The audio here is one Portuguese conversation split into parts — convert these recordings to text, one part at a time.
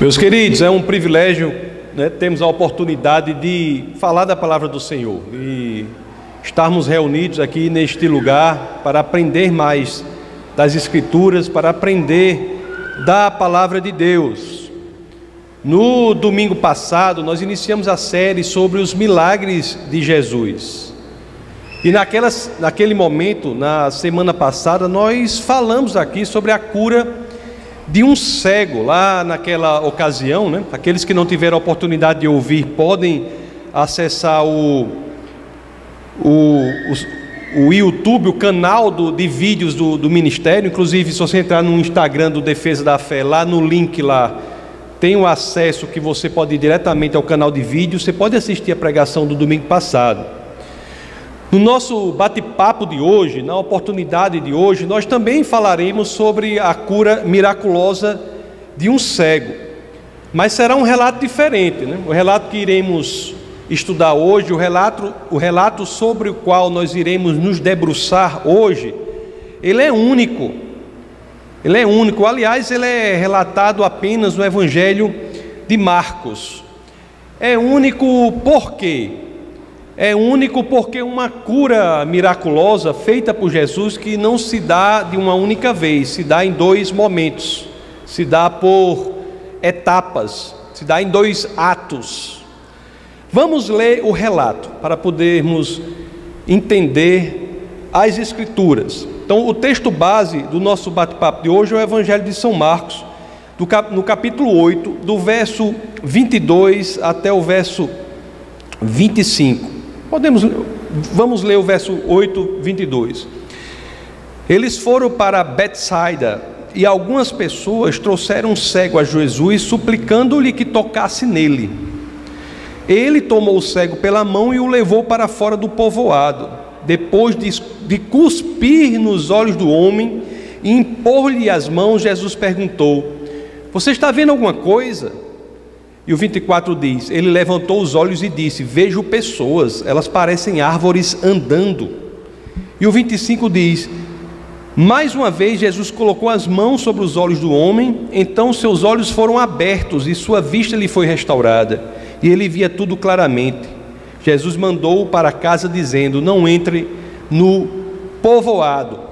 Meus queridos, é um privilégio né, termos a oportunidade de falar da palavra do Senhor e estarmos reunidos aqui neste lugar para aprender mais das Escrituras, para aprender da palavra de Deus. No domingo passado, nós iniciamos a série sobre os milagres de Jesus. E naquelas, naquele momento, na semana passada, nós falamos aqui sobre a cura de um cego lá naquela ocasião, né? Aqueles que não tiveram oportunidade de ouvir podem acessar o, o, o, o YouTube, o canal do, de vídeos do, do Ministério. Inclusive, se você entrar no Instagram do Defesa da Fé, lá no link lá, tem o acesso que você pode ir diretamente ao canal de vídeos. Você pode assistir a pregação do domingo passado. No nosso bate-papo de hoje, na oportunidade de hoje, nós também falaremos sobre a cura miraculosa de um cego. Mas será um relato diferente, né? O relato que iremos estudar hoje, o relato, o relato sobre o qual nós iremos nos debruçar hoje, ele é único. Ele é único. Aliás, ele é relatado apenas no Evangelho de Marcos. É único por quê? É único porque uma cura miraculosa feita por Jesus que não se dá de uma única vez, se dá em dois momentos, se dá por etapas, se dá em dois atos. Vamos ler o relato para podermos entender as Escrituras. Então, o texto base do nosso bate-papo de hoje é o Evangelho de São Marcos, no capítulo 8, do verso 22 até o verso 25. Podemos, vamos ler o verso 8, 22. Eles foram para Betsaida e algumas pessoas trouxeram um cego a Jesus, suplicando-lhe que tocasse nele. Ele tomou o cego pela mão e o levou para fora do povoado. Depois de, de cuspir nos olhos do homem e impor-lhe as mãos, Jesus perguntou: Você está vendo alguma coisa? E o 24 diz: Ele levantou os olhos e disse: Vejo pessoas, elas parecem árvores andando. E o 25 diz: Mais uma vez Jesus colocou as mãos sobre os olhos do homem, então seus olhos foram abertos e sua vista lhe foi restaurada, e ele via tudo claramente. Jesus mandou-o para casa dizendo: Não entre no povoado.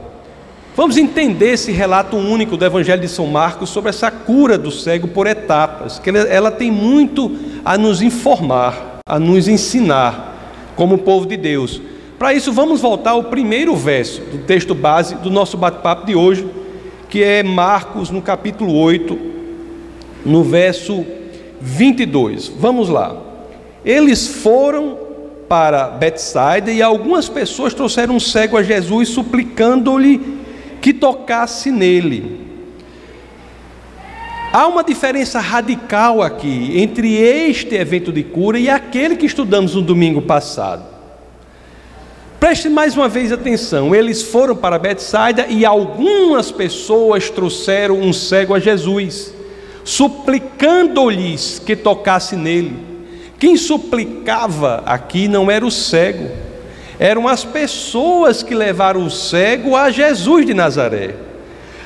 Vamos entender esse relato único do Evangelho de São Marcos sobre essa cura do cego por etapas, que ela tem muito a nos informar, a nos ensinar como povo de Deus. Para isso, vamos voltar ao primeiro verso do texto base do nosso bate-papo de hoje, que é Marcos, no capítulo 8, no verso 22. Vamos lá. Eles foram para Betsaida e algumas pessoas trouxeram um cego a Jesus, suplicando-lhe que tocasse nele. Há uma diferença radical aqui entre este evento de cura e aquele que estudamos no domingo passado. Preste mais uma vez atenção: eles foram para Betsaida e algumas pessoas trouxeram um cego a Jesus, suplicando-lhes que tocasse nele. Quem suplicava aqui não era o cego, eram as pessoas que levaram o cego a Jesus de Nazaré.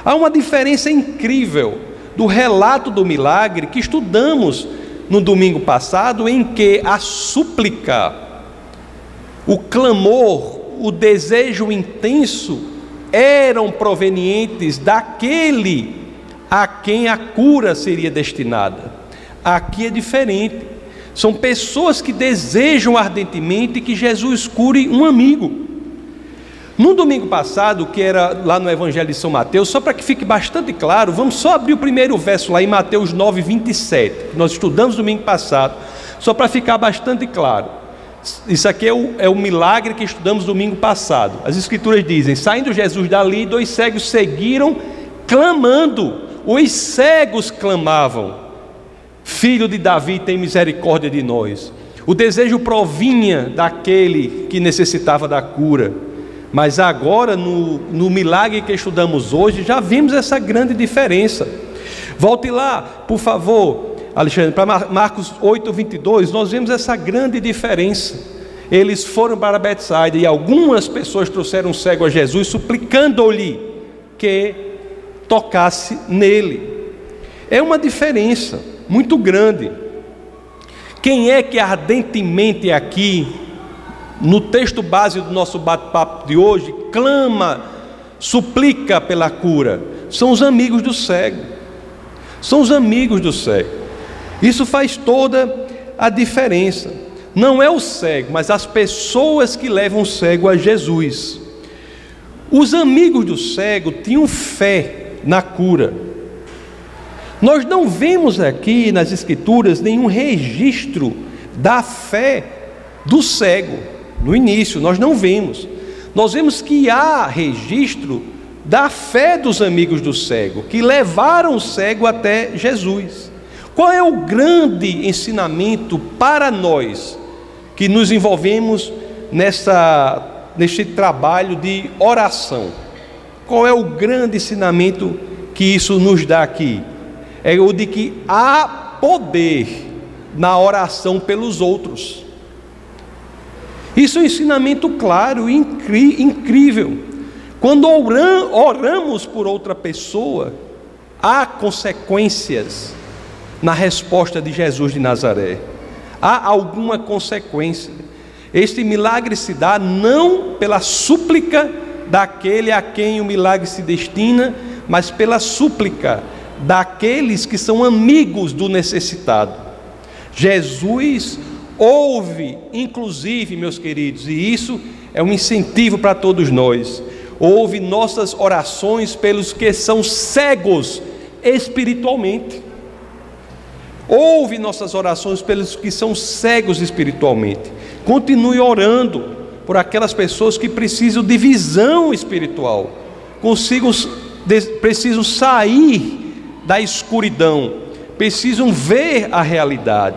Há uma diferença incrível do relato do milagre que estudamos no domingo passado, em que a súplica, o clamor, o desejo intenso eram provenientes daquele a quem a cura seria destinada. Aqui é diferente. São pessoas que desejam ardentemente que Jesus cure um amigo. No domingo passado, que era lá no Evangelho de São Mateus, só para que fique bastante claro, vamos só abrir o primeiro verso lá em Mateus 9, 27, que nós estudamos domingo passado, só para ficar bastante claro. Isso aqui é o, é o milagre que estudamos domingo passado. As Escrituras dizem: saindo Jesus dali, dois cegos seguiram clamando. Os cegos clamavam. Filho de Davi, tem misericórdia de nós. O desejo provinha daquele que necessitava da cura. Mas agora, no, no milagre que estudamos hoje, já vimos essa grande diferença. Volte lá, por favor, Alexandre, para Marcos 8, 22, nós vemos essa grande diferença. Eles foram para Betsaida e algumas pessoas trouxeram um cego a Jesus, suplicando-lhe que tocasse nele. É uma diferença muito grande. Quem é que ardentemente aqui, no texto base do nosso bate-papo de hoje, clama, suplica pela cura? São os amigos do cego. São os amigos do cego. Isso faz toda a diferença. Não é o cego, mas as pessoas que levam o cego a Jesus. Os amigos do cego tinham fé na cura. Nós não vemos aqui nas Escrituras nenhum registro da fé do cego. No início, nós não vemos. Nós vemos que há registro da fé dos amigos do cego, que levaram o cego até Jesus. Qual é o grande ensinamento para nós que nos envolvemos nessa neste trabalho de oração. Qual é o grande ensinamento que isso nos dá aqui? É o de que há poder na oração pelos outros. Isso é um ensinamento claro e incrível. Quando oramos por outra pessoa, há consequências na resposta de Jesus de Nazaré. Há alguma consequência. Este milagre se dá não pela súplica daquele a quem o milagre se destina, mas pela súplica daqueles que são amigos do necessitado. Jesus ouve, inclusive, meus queridos, e isso é um incentivo para todos nós. Ouve nossas orações pelos que são cegos espiritualmente. Ouve nossas orações pelos que são cegos espiritualmente. Continue orando por aquelas pessoas que precisam de visão espiritual, consigam, precisam sair da escuridão, precisam ver a realidade.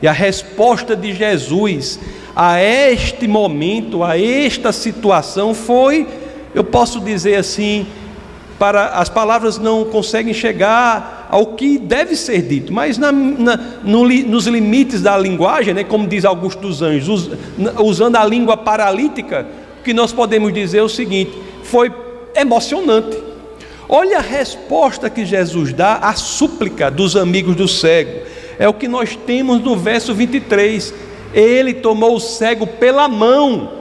E a resposta de Jesus a este momento, a esta situação, foi, eu posso dizer assim, para as palavras não conseguem chegar ao que deve ser dito, mas na, na, no, nos limites da linguagem, né, como diz Augusto dos Anjos, usando a língua paralítica, o que nós podemos dizer é o seguinte: foi emocionante. Olha a resposta que Jesus dá à súplica dos amigos do cego. É o que nós temos no verso 23. Ele tomou o cego pela mão.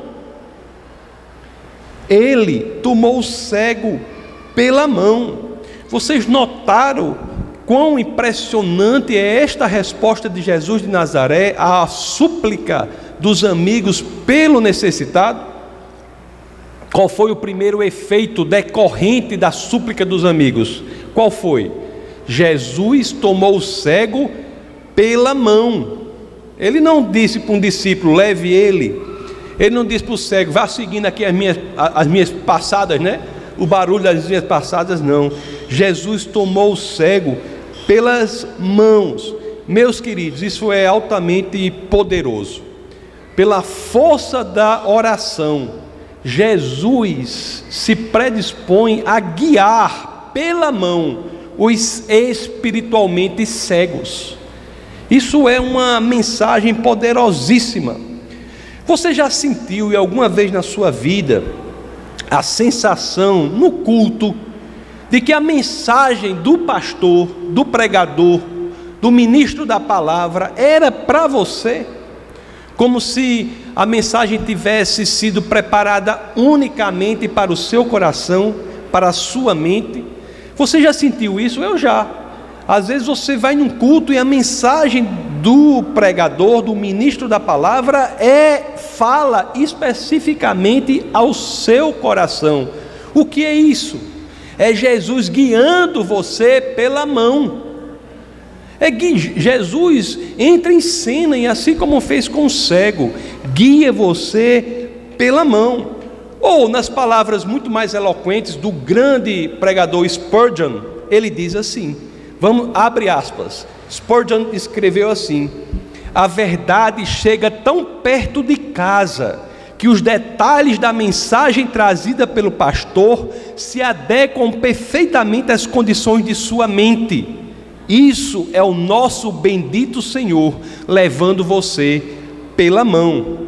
Ele tomou o cego pela mão. Vocês notaram quão impressionante é esta resposta de Jesus de Nazaré à súplica dos amigos pelo necessitado? Qual foi o primeiro efeito decorrente da súplica dos amigos? Qual foi? Jesus tomou o cego pela mão. Ele não disse para um discípulo, leve ele. Ele não disse para o cego, vá seguindo aqui as minhas, as minhas passadas, né? o barulho das dias passadas, não. Jesus tomou o cego pelas mãos. Meus queridos, isso é altamente poderoso. Pela força da oração, Jesus se predispõe a guiar pela mão os espiritualmente cegos. Isso é uma mensagem poderosíssima. Você já sentiu alguma vez na sua vida a sensação no culto de que a mensagem do pastor, do pregador, do ministro da palavra era para você, como se a mensagem tivesse sido preparada unicamente para o seu coração, para a sua mente. Você já sentiu isso? Eu já. Às vezes você vai num culto e a mensagem do pregador, do ministro da palavra é fala especificamente ao seu coração. O que é isso? É Jesus guiando você pela mão. É que Jesus entra em cena e assim como fez com o cego, guia você pela mão. Ou nas palavras muito mais eloquentes do grande pregador Spurgeon, ele diz assim: Vamos, abre aspas. Spurgeon escreveu assim: A verdade chega tão perto de casa que os detalhes da mensagem trazida pelo pastor se adequam perfeitamente às condições de sua mente. Isso é o nosso bendito Senhor levando você pela mão.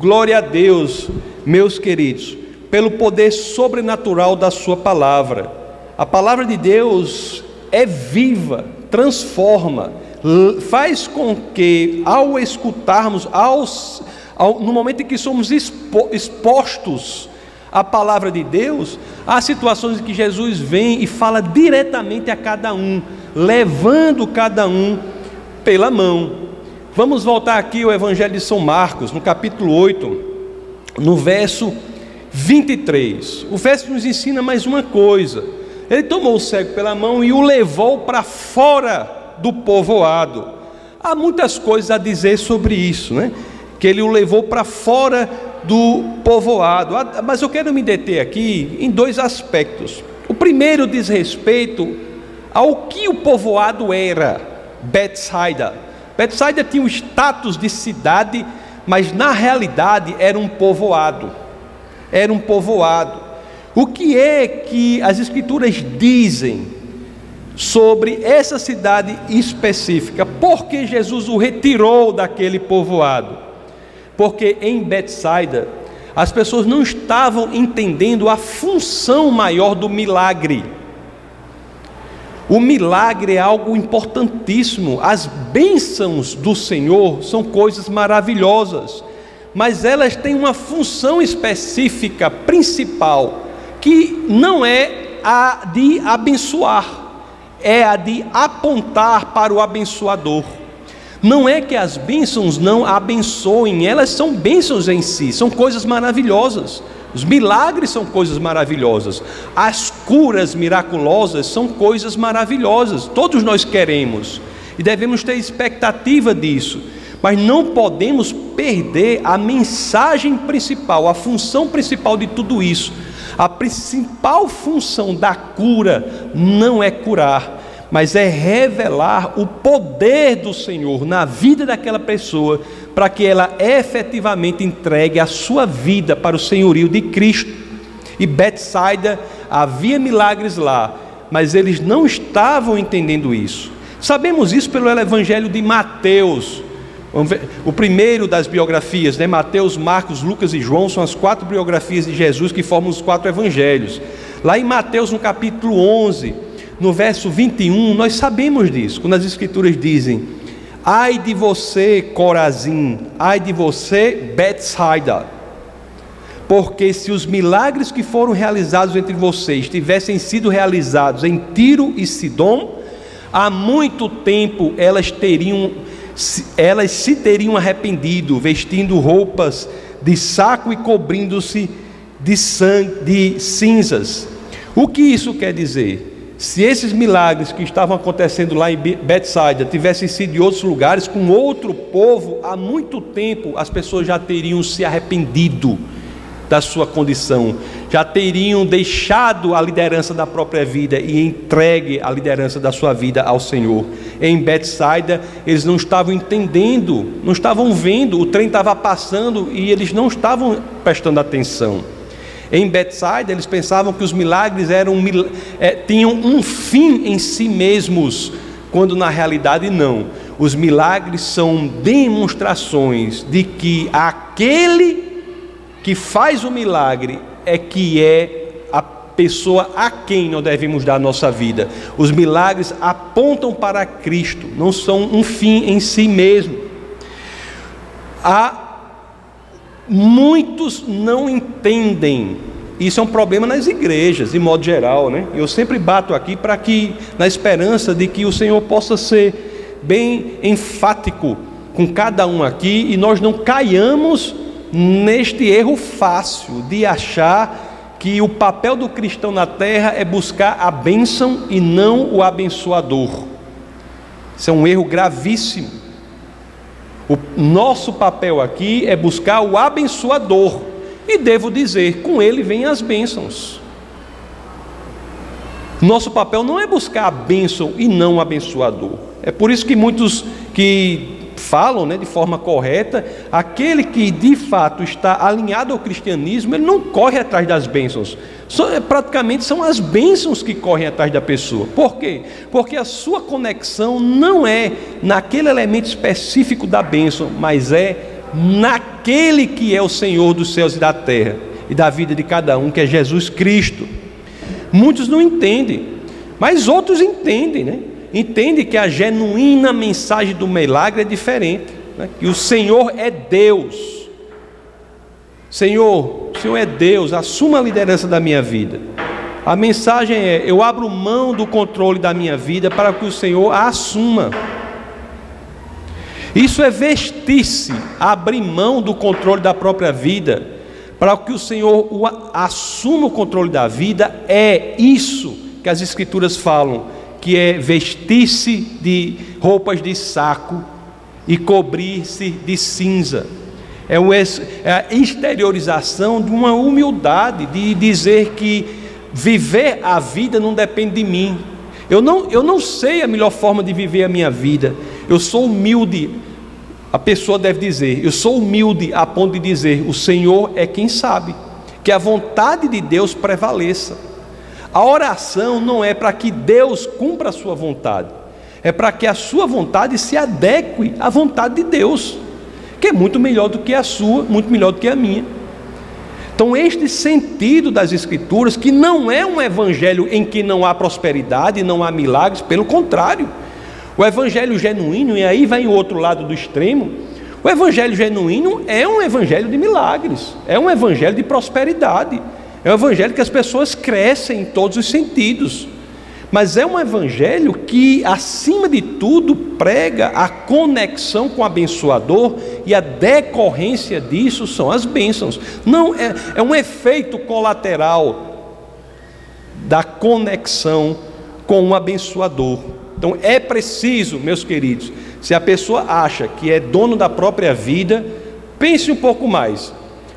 Glória a Deus, meus queridos, pelo poder sobrenatural da Sua palavra. A palavra de Deus é viva, transforma, faz com que, ao escutarmos, aos, ao, no momento em que somos expo, expostos à palavra de Deus, há situações em que Jesus vem e fala diretamente a cada um, levando cada um pela mão. Vamos voltar aqui ao Evangelho de São Marcos, no capítulo 8, no verso 23. O verso nos ensina mais uma coisa. Ele tomou o cego pela mão e o levou para fora do povoado. Há muitas coisas a dizer sobre isso, né? Que ele o levou para fora do povoado. Ah, mas eu quero me deter aqui em dois aspectos. O primeiro diz respeito ao que o povoado era, Bethsaida. Bethsaida tinha o status de cidade, mas na realidade era um povoado. Era um povoado. O que é que as escrituras dizem sobre essa cidade específica. Por que Jesus o retirou daquele povoado? Porque em Betsaida as pessoas não estavam entendendo a função maior do milagre. O milagre é algo importantíssimo. As bênçãos do Senhor são coisas maravilhosas, mas elas têm uma função específica, principal, que não é a de abençoar é a de apontar para o abençoador. Não é que as bênçãos não abençoem, elas são bênçãos em si, são coisas maravilhosas. Os milagres são coisas maravilhosas, as curas miraculosas são coisas maravilhosas, todos nós queremos e devemos ter expectativa disso, mas não podemos perder a mensagem principal, a função principal de tudo isso, a principal função da cura não é curar, mas é revelar o poder do Senhor na vida daquela pessoa, para que ela efetivamente entregue a sua vida para o senhorio de Cristo. E Betsaida havia milagres lá, mas eles não estavam entendendo isso. Sabemos isso pelo Evangelho de Mateus, o primeiro das biografias, né? Mateus, Marcos, Lucas e João são as quatro biografias de Jesus que formam os quatro evangelhos. Lá em Mateus, no capítulo 11, no verso 21, nós sabemos disso, quando as escrituras dizem: Ai de você, Corazim, ai de você, Betsaida, porque se os milagres que foram realizados entre vocês tivessem sido realizados em Tiro e Sidom, há muito tempo elas teriam elas se teriam arrependido, vestindo roupas de saco e cobrindo-se de, sangue, de cinzas. O que isso quer dizer? Se esses milagres que estavam acontecendo lá em Betsaida tivessem sido em outros lugares, com outro povo, há muito tempo as pessoas já teriam se arrependido da sua condição, já teriam deixado a liderança da própria vida e entregue a liderança da sua vida ao Senhor. Em Betsaida, eles não estavam entendendo, não estavam vendo, o trem estava passando e eles não estavam prestando atenção. Em Betsaida, eles pensavam que os milagres eram, é, tinham um fim em si mesmos, quando na realidade não. Os milagres são demonstrações de que aquele que faz o milagre é que é a pessoa a quem nós devemos dar a nossa vida. Os milagres apontam para Cristo, não são um fim em si mesmo. Há muitos não entendem. Isso é um problema nas igrejas, de modo geral, né? Eu sempre bato aqui para que, na esperança de que o Senhor possa ser bem enfático com cada um aqui e nós não caiamos neste erro fácil de achar que o papel do cristão na terra é buscar a bênção e não o abençoador. Isso é um erro gravíssimo. O nosso papel aqui é buscar o abençoador, e devo dizer, com ele vêm as bênçãos. Nosso papel não é buscar a bênção e não o abençoador. É por isso que muitos que falam né, de forma correta, aquele que de fato está alinhado ao cristianismo, ele não corre atrás das bênçãos. É, praticamente são as bênçãos que correm atrás da pessoa. Por quê? Porque a sua conexão não é naquele elemento específico da bênção, mas é naquele que é o Senhor dos céus e da terra e da vida de cada um, que é Jesus Cristo. Muitos não entendem, mas outros entendem, né? Entende que a genuína mensagem do milagre é diferente, né? que o Senhor é Deus. Senhor, o Senhor é Deus, assuma a liderança da minha vida. A mensagem é: eu abro mão do controle da minha vida para que o Senhor a assuma. Isso é vestir-se, abrir mão do controle da própria vida, para que o Senhor assuma o controle da vida, é isso que as Escrituras falam, que é vestir-se de roupas de saco e cobrir-se de cinza. É, é a exteriorização de uma humildade, de dizer que viver a vida não depende de mim. Eu não, eu não sei a melhor forma de viver a minha vida. Eu sou humilde. A pessoa deve dizer: Eu sou humilde a ponto de dizer: O Senhor é quem sabe. Que a vontade de Deus prevaleça. A oração não é para que Deus cumpra a sua vontade, é para que a sua vontade se adeque à vontade de Deus, que é muito melhor do que a sua, muito melhor do que a minha. Então, este sentido das Escrituras, que não é um evangelho em que não há prosperidade, não há milagres, pelo contrário, o evangelho genuíno, e aí vai o outro lado do extremo, o evangelho genuíno é um evangelho de milagres, é um evangelho de prosperidade, é um evangelho que as pessoas crescem em todos os sentidos. Mas é um evangelho que, acima de tudo, prega a conexão com o abençoador e a decorrência disso são as bênçãos. Não é, é um efeito colateral da conexão com o abençoador. Então é preciso, meus queridos, se a pessoa acha que é dono da própria vida, pense um pouco mais.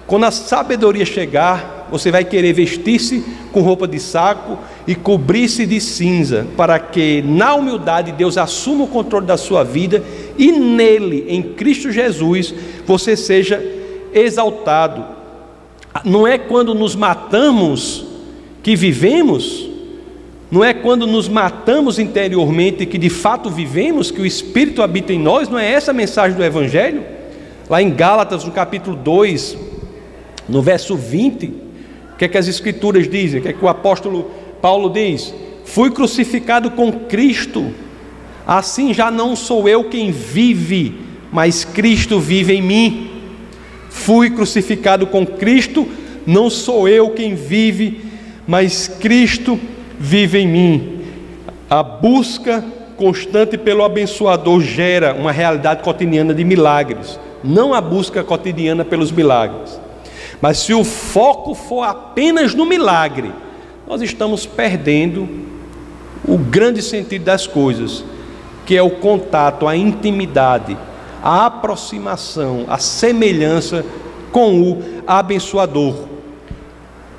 Quando a sabedoria chegar, você vai querer vestir-se com roupa de saco e cobrir-se de cinza, para que na humildade Deus assuma o controle da sua vida e nele, em Cristo Jesus, você seja exaltado. Não é quando nos matamos que vivemos, não é quando nos matamos interiormente que de fato vivemos, que o Espírito habita em nós, não é essa a mensagem do Evangelho? Lá em Gálatas, no capítulo 2, no verso 20, que é que as Escrituras dizem? O que é que o apóstolo Paulo diz? Fui crucificado com Cristo, assim já não sou eu quem vive, mas Cristo vive em mim. Fui crucificado com Cristo, não sou eu quem vive, mas Cristo vive em mim. A busca constante pelo abençoador gera uma realidade cotidiana de milagres, não a busca cotidiana pelos milagres. Mas se o foco for apenas no milagre, nós estamos perdendo o grande sentido das coisas, que é o contato, a intimidade, a aproximação, a semelhança com o abençoador.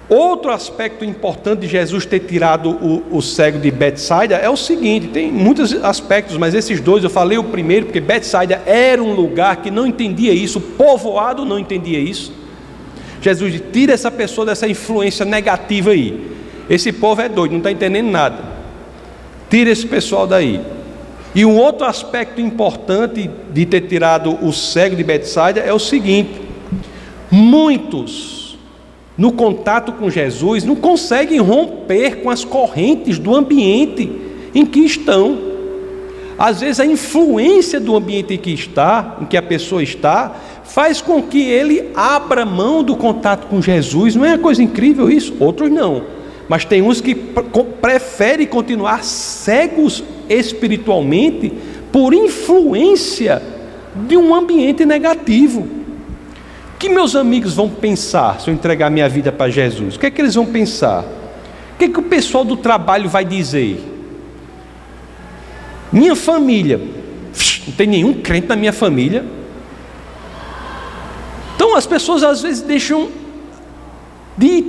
Outro aspecto importante de Jesus ter tirado o, o, cego de Betsaida é o seguinte: tem muitos aspectos, mas esses dois eu falei o primeiro, porque Betsaida era um lugar que não entendia isso, o povoado não entendia isso. Jesus tira essa pessoa dessa influência negativa aí. Esse povo é doido, não está entendendo nada. Tira esse pessoal daí. E um outro aspecto importante de ter tirado o cego de Betsaida é o seguinte: muitos, no contato com Jesus, não conseguem romper com as correntes do ambiente em que estão. Às vezes a influência do ambiente em que está, em que a pessoa está, faz com que ele abra mão do contato com Jesus. Não é uma coisa incrível isso? Outros não. Mas tem uns que preferem continuar cegos espiritualmente por influência de um ambiente negativo. O que meus amigos vão pensar se eu entregar minha vida para Jesus? O que é que eles vão pensar? O que é que o pessoal do trabalho vai dizer? Minha família, não tem nenhum crente na minha família, então as pessoas às vezes deixam de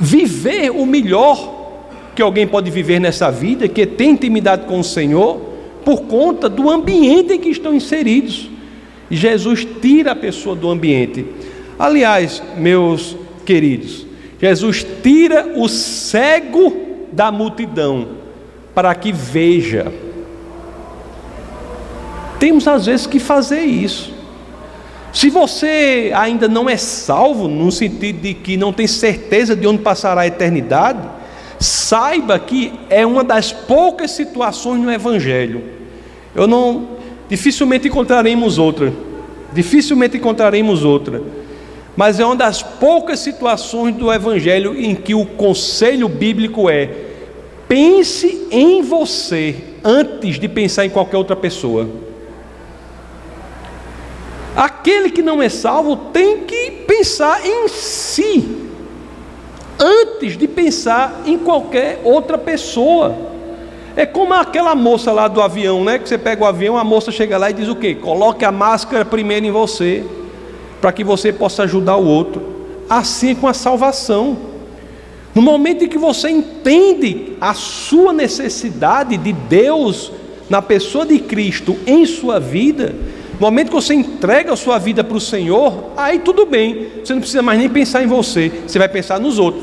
viver o melhor que alguém pode viver nessa vida, que ter intimidade com o Senhor, por conta do ambiente em que estão inseridos. E Jesus tira a pessoa do ambiente. Aliás, meus queridos, Jesus tira o cego da multidão para que veja. Temos às vezes que fazer isso. Se você ainda não é salvo, no sentido de que não tem certeza de onde passará a eternidade, Saiba que é uma das poucas situações no Evangelho. Eu não, dificilmente encontraremos outra. Dificilmente encontraremos outra. Mas é uma das poucas situações do Evangelho em que o conselho bíblico é: pense em você antes de pensar em qualquer outra pessoa. Aquele que não é salvo tem que pensar em si, antes de pensar em qualquer outra pessoa. É como aquela moça lá do avião, né? Que você pega o avião, a moça chega lá e diz o quê? Coloque a máscara primeiro em você, para que você possa ajudar o outro. Assim é com a salvação. No momento em que você entende a sua necessidade de Deus na pessoa de Cristo em sua vida, no momento que você entrega a sua vida para o Senhor, aí tudo bem, você não precisa mais nem pensar em você, você vai pensar nos outros.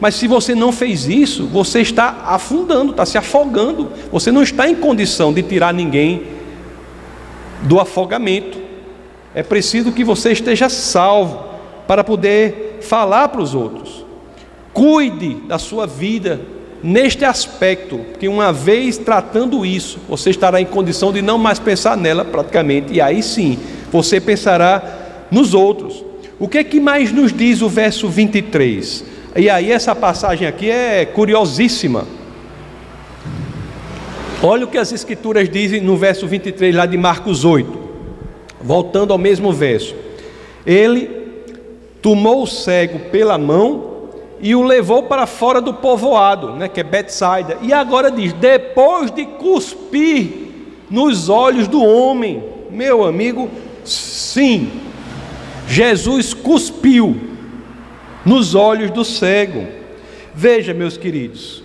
Mas se você não fez isso, você está afundando, está se afogando, você não está em condição de tirar ninguém do afogamento. É preciso que você esteja salvo para poder falar para os outros. Cuide da sua vida neste aspecto, porque uma vez tratando isso, você estará em condição de não mais pensar nela praticamente, e aí sim, você pensará nos outros. O que é que mais nos diz o verso 23? E aí essa passagem aqui é curiosíssima. Olha o que as escrituras dizem no verso 23 lá de Marcos 8. Voltando ao mesmo verso. Ele tomou o cego pela mão e o levou para fora do povoado, né, que é Betsaida. E agora diz: depois de cuspir nos olhos do homem, meu amigo, sim, Jesus cuspiu nos olhos do cego. Veja, meus queridos,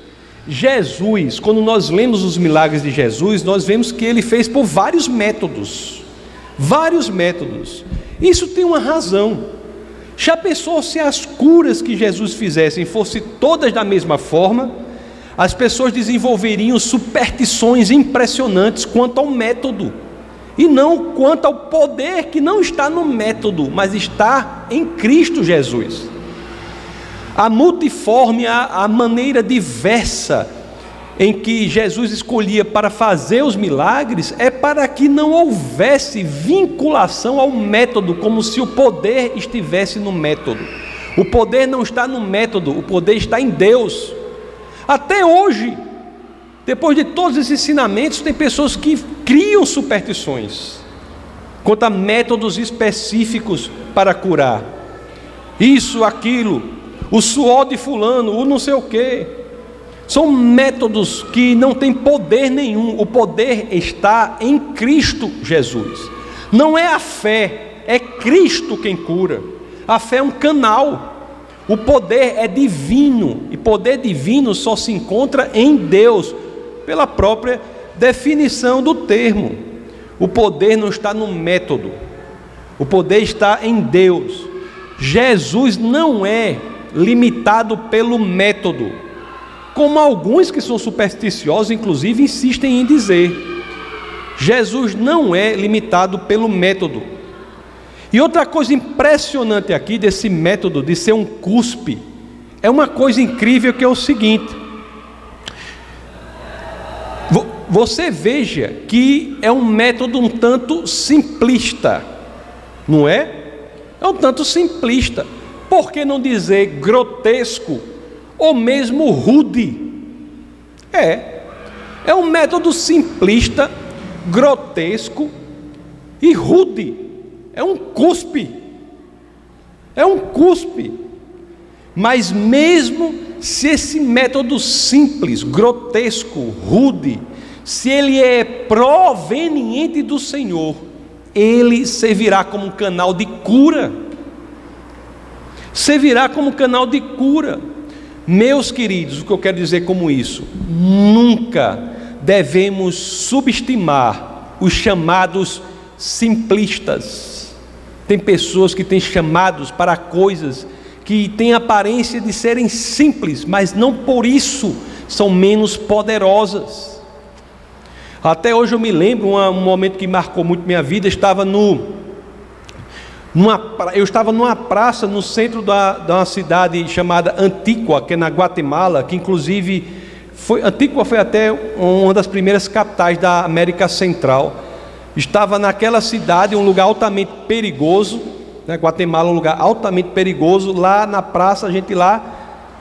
Jesus, quando nós lemos os milagres de Jesus, nós vemos que ele fez por vários métodos. Vários métodos. Isso tem uma razão. Já pensou se as curas que Jesus fizessem fossem todas da mesma forma? As pessoas desenvolveriam superstições impressionantes quanto ao método, e não quanto ao poder que não está no método, mas está em Cristo Jesus. A multiforme, a, a maneira diversa em que Jesus escolhia para fazer os milagres é para que não houvesse vinculação ao método, como se o poder estivesse no método. O poder não está no método, o poder está em Deus. Até hoje, depois de todos esses ensinamentos, tem pessoas que criam superstições quanto a métodos específicos para curar. Isso, aquilo, o suor de fulano, o não sei o quê. São métodos que não têm poder nenhum, o poder está em Cristo Jesus. Não é a fé, é Cristo quem cura. A fé é um canal, o poder é divino, e poder divino só se encontra em Deus, pela própria definição do termo. O poder não está no método, o poder está em Deus. Jesus não é limitado pelo método como alguns que são supersticiosos, inclusive, insistem em dizer. Jesus não é limitado pelo método. E outra coisa impressionante aqui desse método de ser um cuspe, é uma coisa incrível que é o seguinte: você veja que é um método um tanto simplista, não é? É um tanto simplista. Por que não dizer grotesco ou mesmo rude. É, é um método simplista, grotesco e rude. É um cuspe. É um cuspe. Mas mesmo se esse método simples, grotesco, rude, se ele é proveniente do Senhor, ele servirá como canal de cura. Servirá como canal de cura. Meus queridos, o que eu quero dizer como isso? Nunca devemos subestimar os chamados simplistas. Tem pessoas que têm chamados para coisas que têm aparência de serem simples, mas não por isso são menos poderosas. Até hoje eu me lembro um momento que marcou muito minha vida, estava no Eu estava numa praça no centro da, de uma cidade chamada Antíqua, que é na Guatemala, que inclusive foi, Antíqua foi até uma das primeiras capitais da América Central. Estava naquela cidade, um lugar altamente perigoso, né? Guatemala é um lugar altamente perigoso. Lá na praça, a gente lá,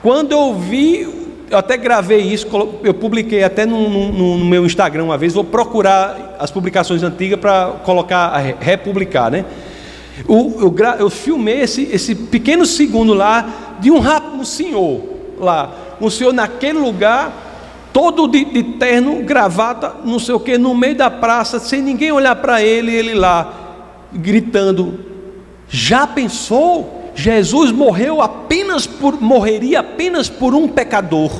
quando eu vi eu até gravei isso, eu publiquei até no, no, no, meu Instagram uma vez, vou procurar as publicações antigas para colocar, republicar, né? Eu, eu, eu, filmei esse, esse pequeno segundo lá de um, um senhor lá, um senhor naquele lugar, todo de, de terno, gravata, não sei o que, no meio da praça, sem ninguém olhar para ele, ele lá, gritando: Já pensou? Jesus morreu apenas por morreria apenas por um pecador.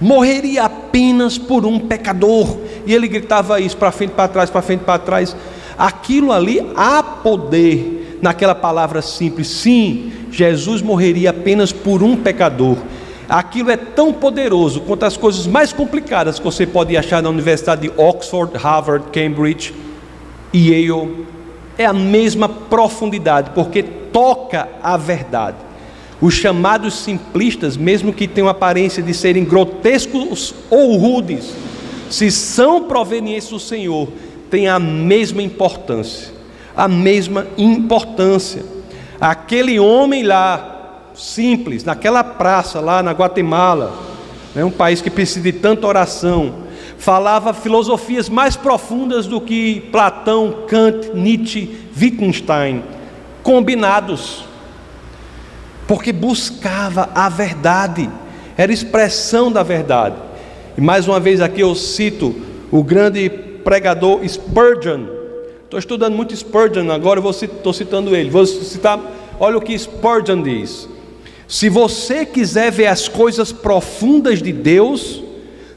Morreria apenas por um pecador. E ele gritava isso para frente, para trás, para frente, para trás. Aquilo ali há poder naquela palavra simples. Sim, Jesus morreria apenas por um pecador. Aquilo é tão poderoso quanto as coisas mais complicadas que você pode achar na Universidade de Oxford, Harvard, Cambridge e Yale. É a mesma profundidade, porque toca a verdade. Os chamados simplistas, mesmo que tenham aparência de serem grotescos ou rudes, se são provenientes do Senhor, têm a mesma importância. A mesma importância. Aquele homem lá, simples, naquela praça lá na Guatemala, né, um país que precisa de tanta oração, falava filosofias mais profundas do que Platão, Kant, Nietzsche, Wittgenstein combinados, porque buscava a verdade, era expressão da verdade. E mais uma vez aqui eu cito o grande pregador Spurgeon. Estou estudando muito Spurgeon agora, estou citando ele. Vou citar, olha o que Spurgeon diz. Se você quiser ver as coisas profundas de Deus,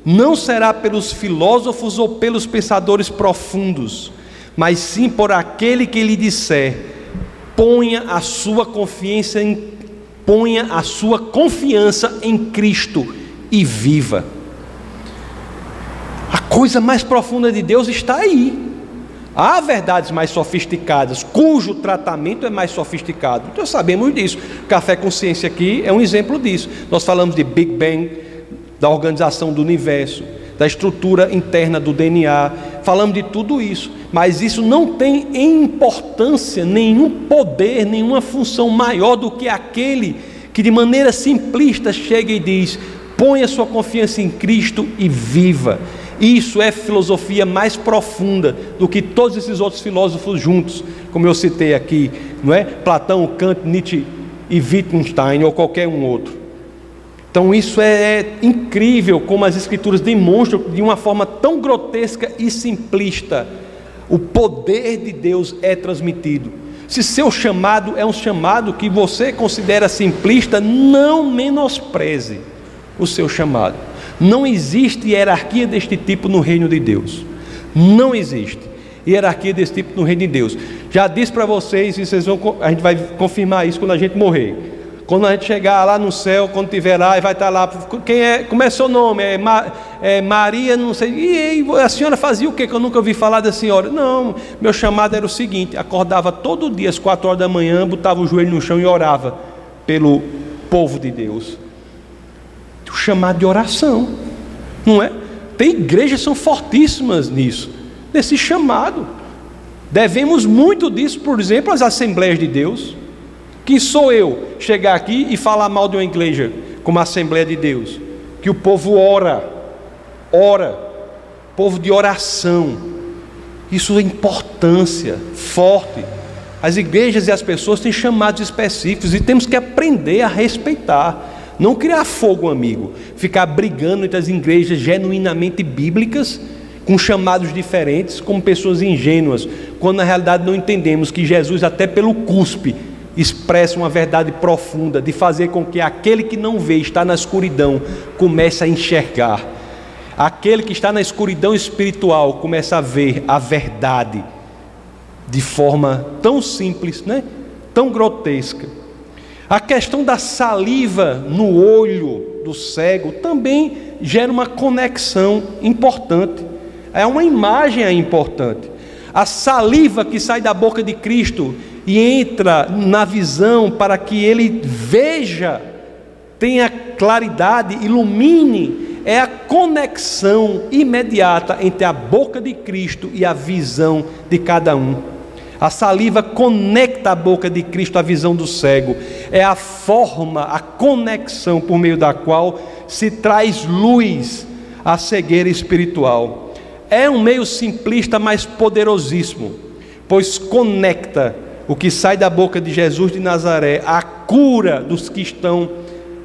não será pelos filósofos ou pelos pensadores profundos, mas sim por aquele que lhe disser: ponha a sua confiança em, ponha a sua confiança em Cristo e viva. A coisa mais profunda de Deus está aí. Há verdades mais sofisticadas, cujo tratamento é mais sofisticado. Então sabemos disso. Café Consciência aqui é um exemplo disso. Nós falamos de Big Bang, da organização do universo, da estrutura interna do DNA, falamos de tudo isso, mas isso não tem importância, nenhum poder, nenhuma função maior do que aquele que de maneira simplista chega e diz: ponha sua confiança em Cristo e viva. Isso é filosofia mais profunda do que todos esses outros filósofos juntos, como eu citei aqui, não é? Platão, Kant, Nietzsche e Wittgenstein ou qualquer um outro. Então isso é incrível como as escrituras demonstram de uma forma tão grotesca e simplista. O poder de Deus é transmitido. Se seu chamado é um chamado que você considera simplista, não menospreze o seu chamado. Não existe hierarquia deste tipo no reino de Deus. Não existe hierarquia desse tipo no reino de Deus. Já disse para vocês, e vocês vão, a gente vai confirmar isso quando a gente morrer. Quando a gente chegar lá no céu, quando tiver lá, e vai estar lá, quem é, como é seu nome? É, Ma, é Maria, não sei. E, e, a senhora fazia o quê? Que eu nunca ouvi falar da senhora. Não, meu chamado era o seguinte: acordava todo dia às quatro horas da manhã, botava o joelho no chão e orava pelo povo de Deus. Chamado de oração, não é? Tem igrejas que são fortíssimas nisso, nesse chamado. Devemos muito disso, por exemplo, às Assembleias de Deus. Quem sou eu chegar aqui e falar mal de uma igreja como a Assembleia de Deus? Que o povo ora, ora, povo de oração. Isso é importância forte. As igrejas e as pessoas têm chamados específicos e temos que aprender a respeitar. Não criar fogo, amigo. Ficar brigando entre as igrejas genuinamente bíblicas, com chamados diferentes, como pessoas ingênuas, quando na realidade não entendemos que Jesus, até pelo cuspe, expressa uma verdade profunda de fazer com que aquele que não vê, está na escuridão, comece a enxergar. Aquele que está na escuridão espiritual começa a ver a verdade de forma tão simples, né? tão grotesca. A questão da saliva no olho do cego também gera uma conexão importante. É uma imagem aí importante. A saliva que sai da boca de Cristo e entra na visão para que ele veja, tenha claridade, ilumine, é a conexão imediata entre a boca de Cristo e a visão de cada um. A saliva conecta a boca de Cristo à visão do cego. É a forma, a conexão por meio da qual se traz luz à cegueira espiritual. É um meio simplista, mas poderosíssimo, pois conecta o que sai da boca de Jesus de Nazaré à cura dos que estão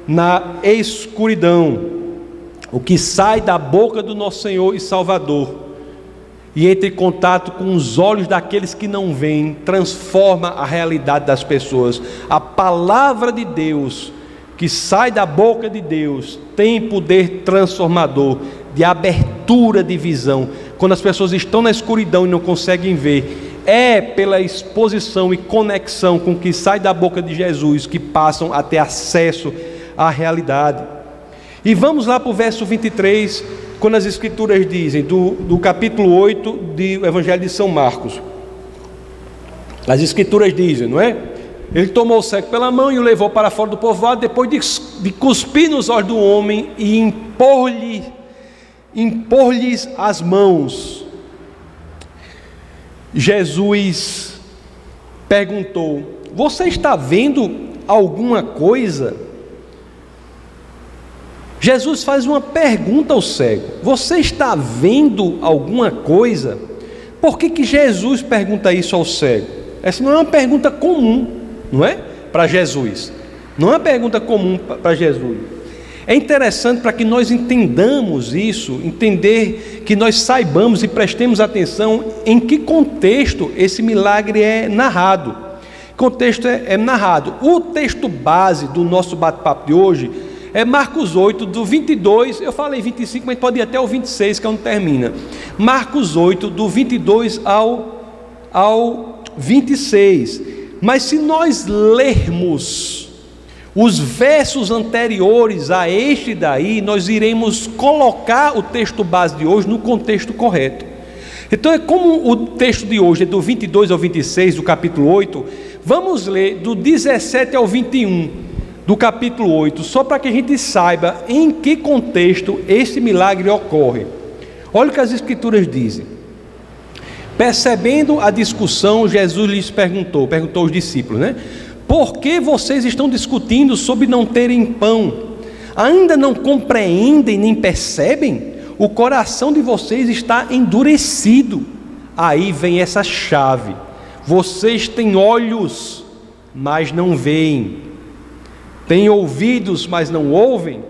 na escuridão. O que sai da boca do nosso Senhor e Salvador e entra em contato com os olhos daqueles que não veem, transforma a realidade das pessoas. A palavra de Deus, que sai da boca de Deus, tem poder transformador, de abertura de visão. Quando as pessoas estão na escuridão e não conseguem ver, é pela exposição e conexão com o que sai da boca de Jesus que passam a ter acesso à realidade. E vamos lá para o verso 23 quando as Escrituras dizem, do, do capítulo 8 do Evangelho de São Marcos, as Escrituras dizem, não é? Ele tomou o cego pela mão e o levou para fora do povoado, depois de, de cuspir nos olhos do homem e impor-lhe impor-lhes as mãos. Jesus perguntou: Você está vendo alguma coisa? Jesus faz uma pergunta ao cego: Você está vendo alguma coisa? Por que, que Jesus pergunta isso ao cego? Essa não é uma pergunta comum, não é? Para Jesus. Não é uma pergunta comum para Jesus. É interessante para que nós entendamos isso, entender que nós saibamos e prestemos atenção em que contexto esse milagre é narrado. Contexto é, é narrado. O texto base do nosso bate-papo de hoje é Marcos 8, do 22, eu falei 25, mas pode ir até o 26, que é onde termina. Marcos 8, do 22 ao, ao 26. Mas se nós lermos os versos anteriores a este daí, nós iremos colocar o texto base de hoje no contexto correto. Então, é como o texto de hoje é do 22 ao 26 do capítulo 8, vamos ler do 17 ao 21 do capítulo 8, só para que a gente saiba em que contexto esse milagre ocorre. Olha o que as Escrituras dizem. Percebendo a discussão, Jesus lhes perguntou, perguntou aos discípulos, né? Por que vocês estão discutindo sobre não terem pão? Ainda não compreendem nem percebem? O coração de vocês está endurecido. Aí vem essa chave. Vocês têm olhos, mas não veem têm ouvidos, mas não ouvem?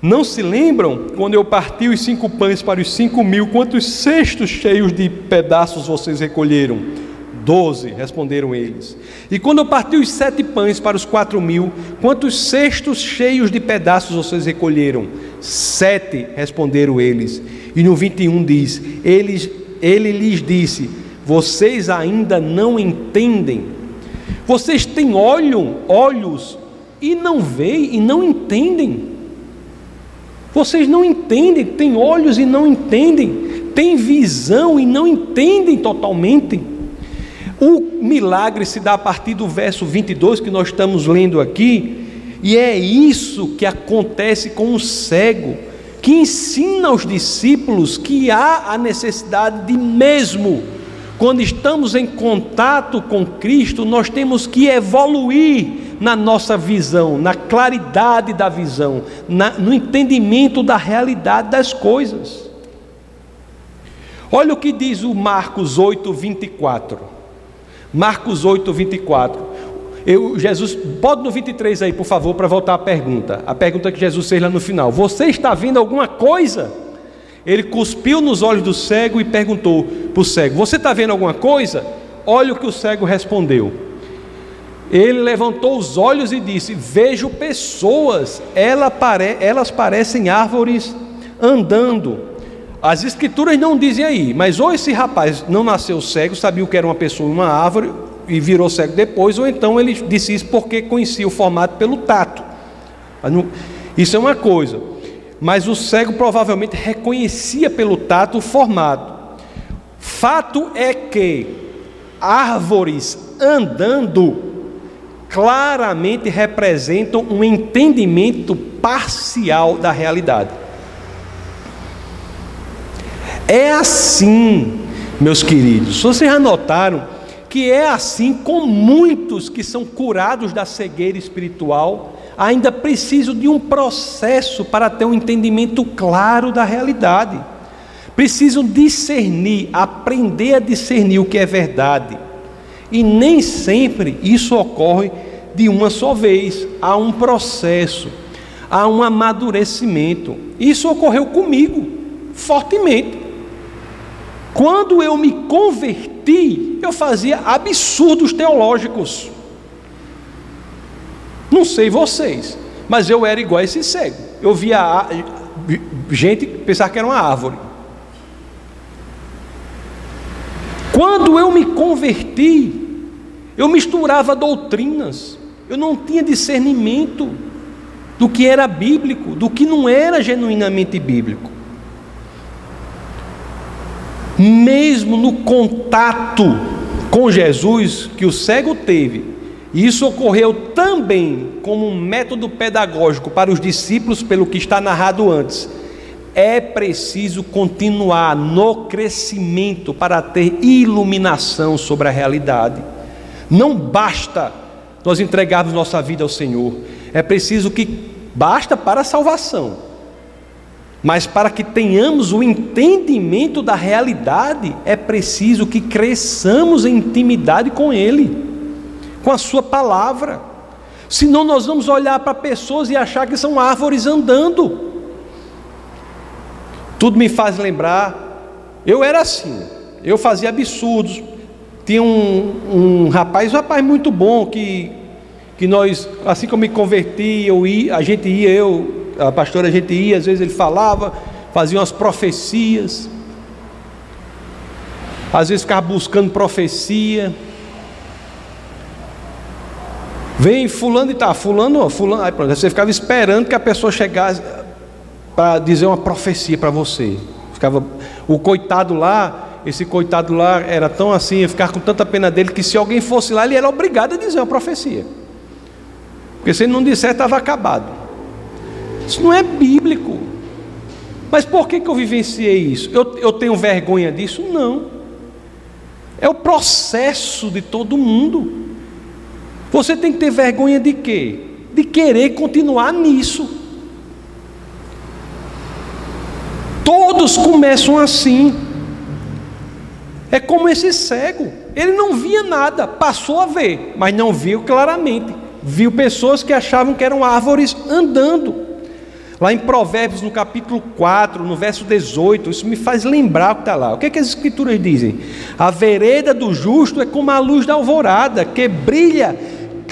Não se lembram quando eu parti os cinco pães para os cinco mil, quantos cestos cheios de pedaços vocês recolheram? Doze, responderam eles. E quando eu parti os sete pães para os quatro mil, quantos cestos cheios de pedaços vocês recolheram? Sete, responderam eles. E no 21 diz: eles, Ele lhes disse: Vocês ainda não entendem? Vocês têm olho, olhos, e não veem e não entendem. Vocês não entendem, têm olhos e não entendem, têm visão e não entendem totalmente. O milagre se dá a partir do verso 22 que nós estamos lendo aqui, e é isso que acontece com o cego, que ensina aos discípulos que há a necessidade de mesmo quando estamos em contato com Cristo, nós temos que evoluir na nossa visão, na claridade da visão, na, no entendimento da realidade das coisas. Olha o que diz o Marcos 8, 24. Marcos 8, 24. Eu, Jesus, pode no 23 aí, por favor, para voltar à pergunta. A pergunta que Jesus fez lá no final: Você está vendo alguma coisa? Ele cuspiu nos olhos do cego e perguntou para o cego: Você está vendo alguma coisa? Olha o que o cego respondeu. Ele levantou os olhos e disse: Vejo pessoas, elas parecem árvores andando. As escrituras não dizem aí, mas ou esse rapaz não nasceu cego, sabia o que era uma pessoa uma árvore e virou cego depois, ou então ele disse isso porque conhecia o formato pelo tato. Isso é uma coisa, mas o cego provavelmente reconhecia pelo tato o formato. Fato é que árvores andando claramente representam um entendimento parcial da realidade. É assim, meus queridos. Vocês já notaram que é assim com muitos que são curados da cegueira espiritual, ainda precisam de um processo para ter um entendimento claro da realidade. Precisam discernir, aprender a discernir o que é verdade. E nem sempre isso ocorre de uma só vez, há um processo, há um amadurecimento. Isso ocorreu comigo, fortemente. Quando eu me converti, eu fazia absurdos teológicos. Não sei vocês, mas eu era igual a esse cego. Eu via gente pensar que era uma árvore. Quando eu me converti, eu misturava doutrinas, eu não tinha discernimento do que era bíblico, do que não era genuinamente bíblico mesmo no contato com Jesus que o cego teve, e isso ocorreu também como um método pedagógico para os discípulos, pelo que está narrado antes. É preciso continuar no crescimento para ter iluminação sobre a realidade. Não basta nós entregarmos nossa vida ao Senhor, é preciso que basta para a salvação mas para que tenhamos o entendimento da realidade, é preciso que cresçamos em intimidade com Ele, com a Sua palavra. Senão nós vamos olhar para pessoas e achar que são árvores andando. Tudo me faz lembrar, eu era assim, eu fazia absurdos. Tinha um, um rapaz, um rapaz muito bom que, que nós, assim que eu me converti, eu ia, a gente ia, eu, a pastora a gente ia, às vezes ele falava, fazia umas profecias, às vezes ficava buscando profecia. Vem fulano e tá, fulano, fulano, aí pronto, você ficava esperando que a pessoa chegasse para dizer uma profecia para você. Ficava o coitado lá, esse coitado lá era tão assim, ia ficar com tanta pena dele que se alguém fosse lá, ele era obrigado a dizer uma profecia. Porque se ele não disser, estava acabado. Isso não é bíblico. Mas por que, que eu vivenciei isso? Eu, eu tenho vergonha disso? Não. É o processo de todo mundo. Você tem que ter vergonha de quê? De querer continuar nisso. Todos começam assim. É como esse cego. Ele não via nada, passou a ver, mas não viu claramente. Viu pessoas que achavam que eram árvores andando. Lá em Provérbios, no capítulo 4, no verso 18, isso me faz lembrar o que está lá. O que, é que as Escrituras dizem? A vereda do justo é como a luz da alvorada, que brilha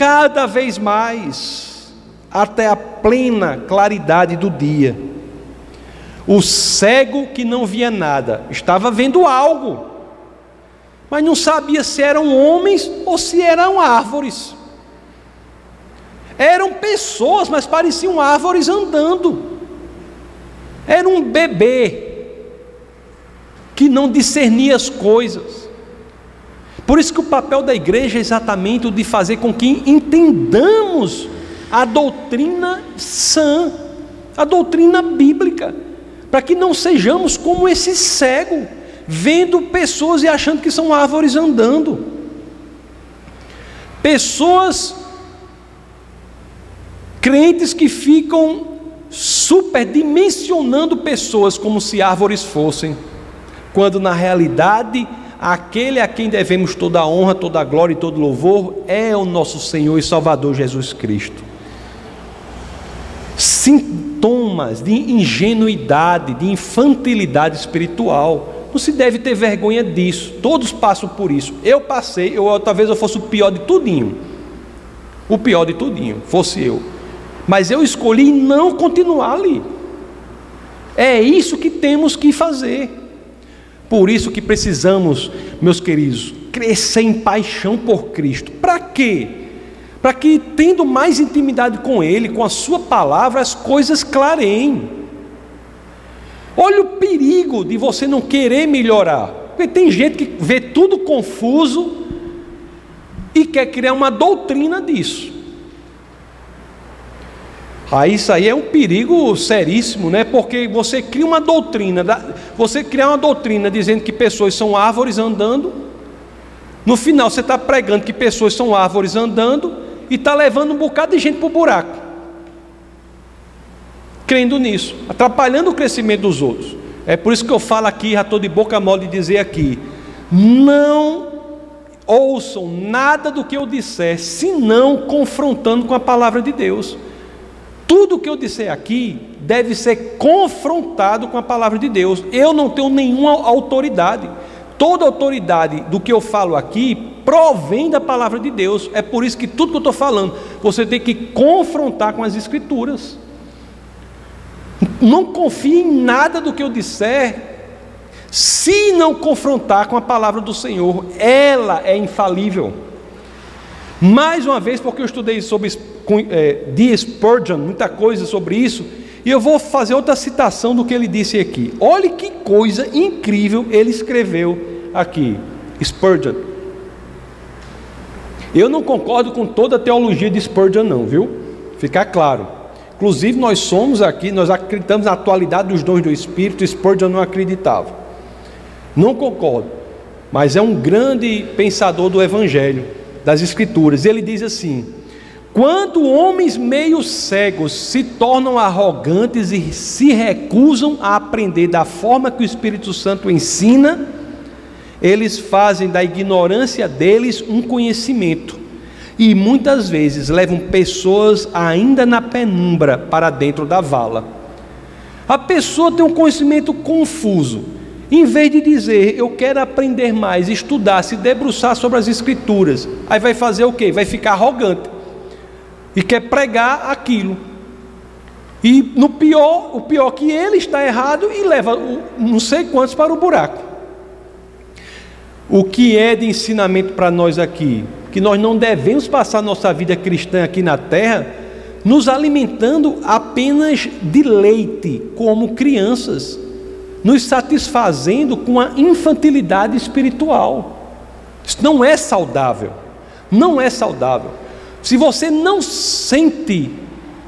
cada vez mais, até a plena claridade do dia. O cego que não via nada, estava vendo algo, mas não sabia se eram homens ou se eram árvores. Eram pessoas, mas pareciam árvores andando. Era um bebê que não discernia as coisas. Por isso que o papel da igreja é exatamente o de fazer com que entendamos a doutrina sã, a doutrina bíblica, para que não sejamos como esse cego, vendo pessoas e achando que são árvores andando. Pessoas Crentes que ficam superdimensionando pessoas como se árvores fossem, quando na realidade aquele a quem devemos toda a honra, toda a glória e todo louvor é o nosso Senhor e Salvador Jesus Cristo. Sintomas de ingenuidade, de infantilidade espiritual. Não se deve ter vergonha disso. Todos passam por isso. Eu passei, eu talvez eu fosse o pior de tudinho. O pior de tudinho, fosse eu mas eu escolhi não continuar ali. É isso que temos que fazer. Por isso que precisamos, meus queridos, crescer em paixão por Cristo. Para quê? Para que, tendo mais intimidade com Ele, com a Sua palavra, as coisas clareiem. Olha o perigo de você não querer melhorar. Porque tem gente que vê tudo confuso, e quer criar uma doutrina disso. Aí isso aí é um perigo seríssimo, né? Porque você cria uma doutrina, você cria uma doutrina dizendo que pessoas são árvores andando. No final você está pregando que pessoas são árvores andando e está levando um bocado de gente para o buraco. Crendo nisso, atrapalhando o crescimento dos outros. É por isso que eu falo aqui, já estou de boca mole de dizer aqui: não ouçam nada do que eu disser, senão confrontando com a palavra de Deus. Tudo que eu disser aqui deve ser confrontado com a palavra de Deus. Eu não tenho nenhuma autoridade. Toda autoridade do que eu falo aqui provém da palavra de Deus. É por isso que tudo que eu estou falando, você tem que confrontar com as Escrituras. Não confie em nada do que eu disser, se não confrontar com a palavra do Senhor, ela é infalível. Mais uma vez, porque eu estudei sobre é, Spurgeon, muita coisa sobre isso, e eu vou fazer outra citação do que ele disse aqui. Olhe que coisa incrível ele escreveu aqui, Spurgeon. Eu não concordo com toda a teologia de Spurgeon, não, viu? Ficar claro. Inclusive, nós somos aqui, nós acreditamos na atualidade dos dons do Espírito, Spurgeon não acreditava. Não concordo, mas é um grande pensador do Evangelho das Escrituras. Ele diz assim: quando homens meio cegos se tornam arrogantes e se recusam a aprender da forma que o Espírito Santo ensina, eles fazem da ignorância deles um conhecimento e muitas vezes levam pessoas ainda na penumbra para dentro da vala. A pessoa tem um conhecimento confuso em vez de dizer, eu quero aprender mais, estudar, se debruçar sobre as Escrituras, aí vai fazer o quê? Vai ficar arrogante e quer pregar aquilo. E no pior, o pior que ele está errado e leva não sei quantos para o buraco. O que é de ensinamento para nós aqui? Que nós não devemos passar nossa vida cristã aqui na terra nos alimentando apenas de leite, como crianças nos satisfazendo com a infantilidade espiritual. Isso não é saudável. Não é saudável. Se você não sente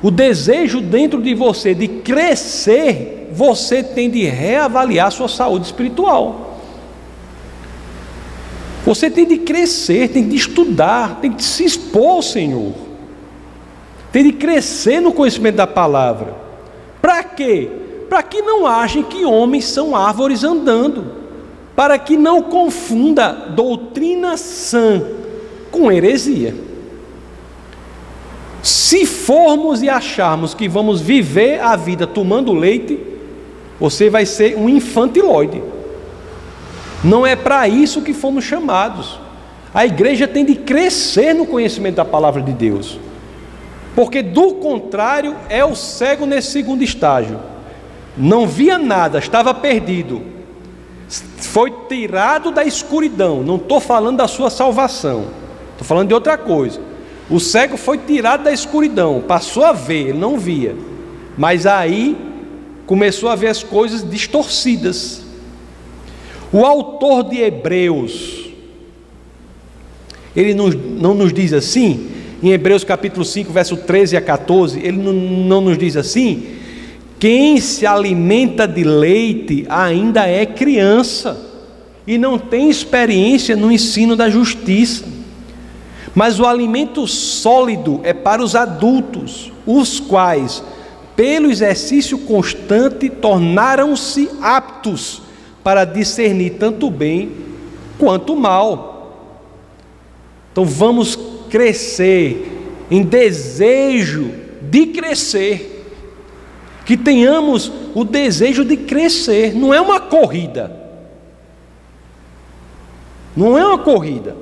o desejo dentro de você de crescer, você tem de reavaliar sua saúde espiritual. Você tem de crescer, tem de estudar, tem de se expor ao Senhor. Tem de crescer no conhecimento da palavra. Para quê? para que não achem que homens são árvores andando, para que não confunda doutrina sã com heresia. Se formos e acharmos que vamos viver a vida tomando leite, você vai ser um infantiloide. Não é para isso que fomos chamados. A igreja tem de crescer no conhecimento da palavra de Deus. Porque do contrário é o cego nesse segundo estágio não via nada, estava perdido, foi tirado da escuridão. Não estou falando da sua salvação, estou falando de outra coisa. O cego foi tirado da escuridão, passou a ver, ele não via, mas aí começou a ver as coisas distorcidas. O autor de Hebreus, ele não, não nos diz assim, em Hebreus capítulo 5, verso 13 a 14, ele não, não nos diz assim, quem se alimenta de leite ainda é criança e não tem experiência no ensino da justiça. Mas o alimento sólido é para os adultos, os quais, pelo exercício constante, tornaram-se aptos para discernir tanto bem quanto mal. Então vamos crescer em desejo de crescer que tenhamos o desejo de crescer, não é uma corrida. Não é uma corrida.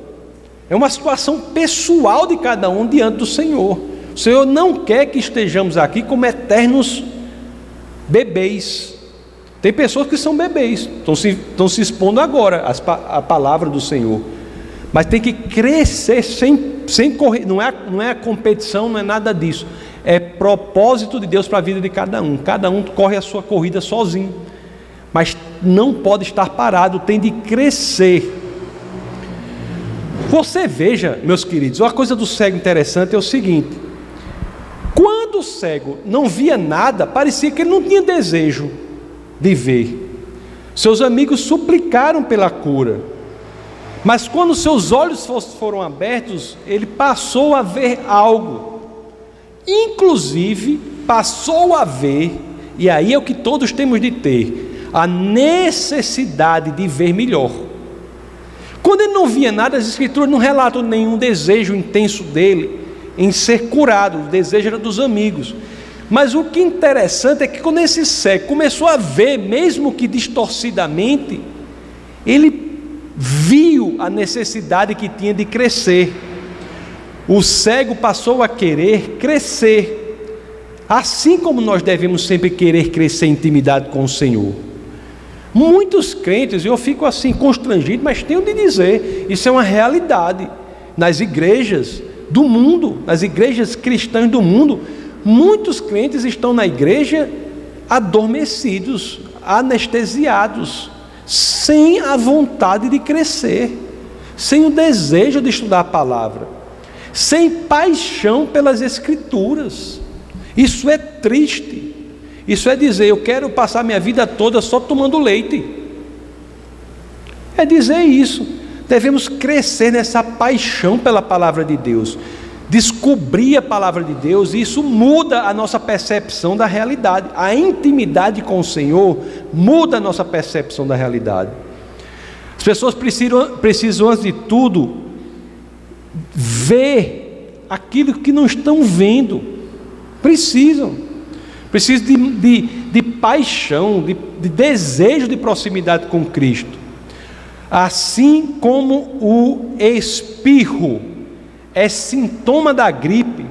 É uma situação pessoal de cada um diante do Senhor. O Senhor não quer que estejamos aqui como eternos bebês. Tem pessoas que são bebês, estão se, estão se expondo agora à palavra do Senhor. Mas tem que crescer sem, sem correr. Não é, não é competição, não é nada disso é propósito de Deus para a vida de cada um. Cada um corre a sua corrida sozinho, mas não pode estar parado, tem de crescer. Você veja, meus queridos, uma coisa do cego interessante é o seguinte: quando o cego não via nada, parecia que ele não tinha desejo de ver. Seus amigos suplicaram pela cura, mas quando seus olhos foram abertos, ele passou a ver algo, inclusive passou a ver, e aí é o que todos temos de ter, a necessidade de ver melhor. Quando ele não via nada, as Escrituras não relatam nenhum desejo intenso dele em ser curado, o desejo era dos amigos. Mas o que é interessante é que quando esse cego começou a ver, mesmo que distorcidamente, ele viu a necessidade que tinha de crescer. O cego passou a querer crescer. Assim como nós devemos sempre querer crescer em intimidade com o Senhor. Muitos crentes, eu fico assim constrangido, mas tenho de dizer, isso é uma realidade nas igrejas do mundo, nas igrejas cristãs do mundo. Muitos crentes estão na igreja adormecidos, anestesiados, sem a vontade de crescer, sem o desejo de estudar a palavra, sem paixão pelas Escrituras. Isso é triste. Isso é dizer, eu quero passar minha vida toda só tomando leite. É dizer isso. Devemos crescer nessa paixão pela palavra de Deus, descobrir a palavra de Deus, e isso muda a nossa percepção da realidade. A intimidade com o Senhor muda a nossa percepção da realidade. As pessoas precisam, precisam antes de tudo, ver aquilo que não estão vendo. Precisam. Preciso de, de, de paixão, de, de desejo de proximidade com Cristo. Assim como o espirro é sintoma da gripe,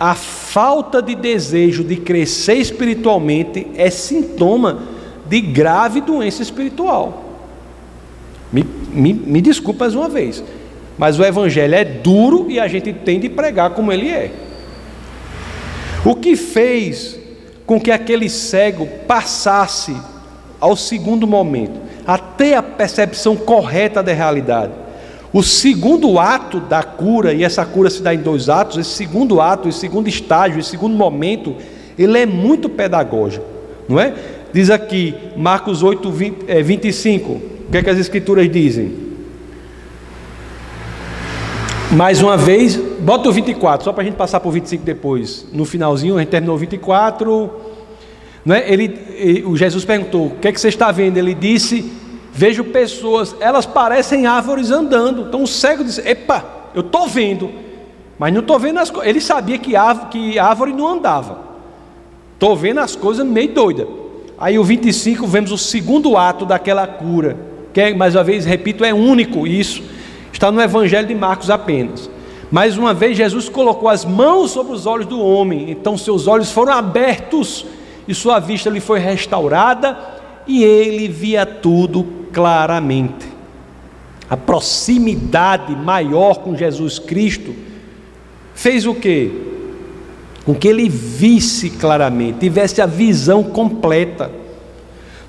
a falta de desejo de crescer espiritualmente é sintoma de grave doença espiritual. Me, me, me desculpa mais uma vez, mas o Evangelho é duro e a gente tem de pregar como ele é. O que fez com que aquele cego passasse ao segundo momento, até a percepção correta da realidade. O segundo ato da cura, e essa cura se dá em dois atos, esse segundo ato, esse segundo estágio, esse segundo momento, ele é muito pedagógico, não é? Diz aqui, Marcos 8, 20, é, 25, o que, é que as escrituras dizem? Mais uma vez, bota o 24, só para a gente passar por 25 depois. No finalzinho, a gente terminou o 24. Né? Ele, ele, o Jesus perguntou: O que é que você está vendo? Ele disse: Vejo pessoas, elas parecem árvores andando. Então o cego disse: Epa, eu estou vendo, mas não estou vendo as coisas. Ele sabia que árvore, que árvore não andava. Estou vendo as coisas meio doida. Aí o 25, vemos o segundo ato daquela cura, que é, mais uma vez, repito, é único isso Está no Evangelho de Marcos apenas. Mais uma vez, Jesus colocou as mãos sobre os olhos do homem, então seus olhos foram abertos e sua vista lhe foi restaurada e ele via tudo claramente. A proximidade maior com Jesus Cristo fez o que? Com que ele visse claramente, tivesse a visão completa.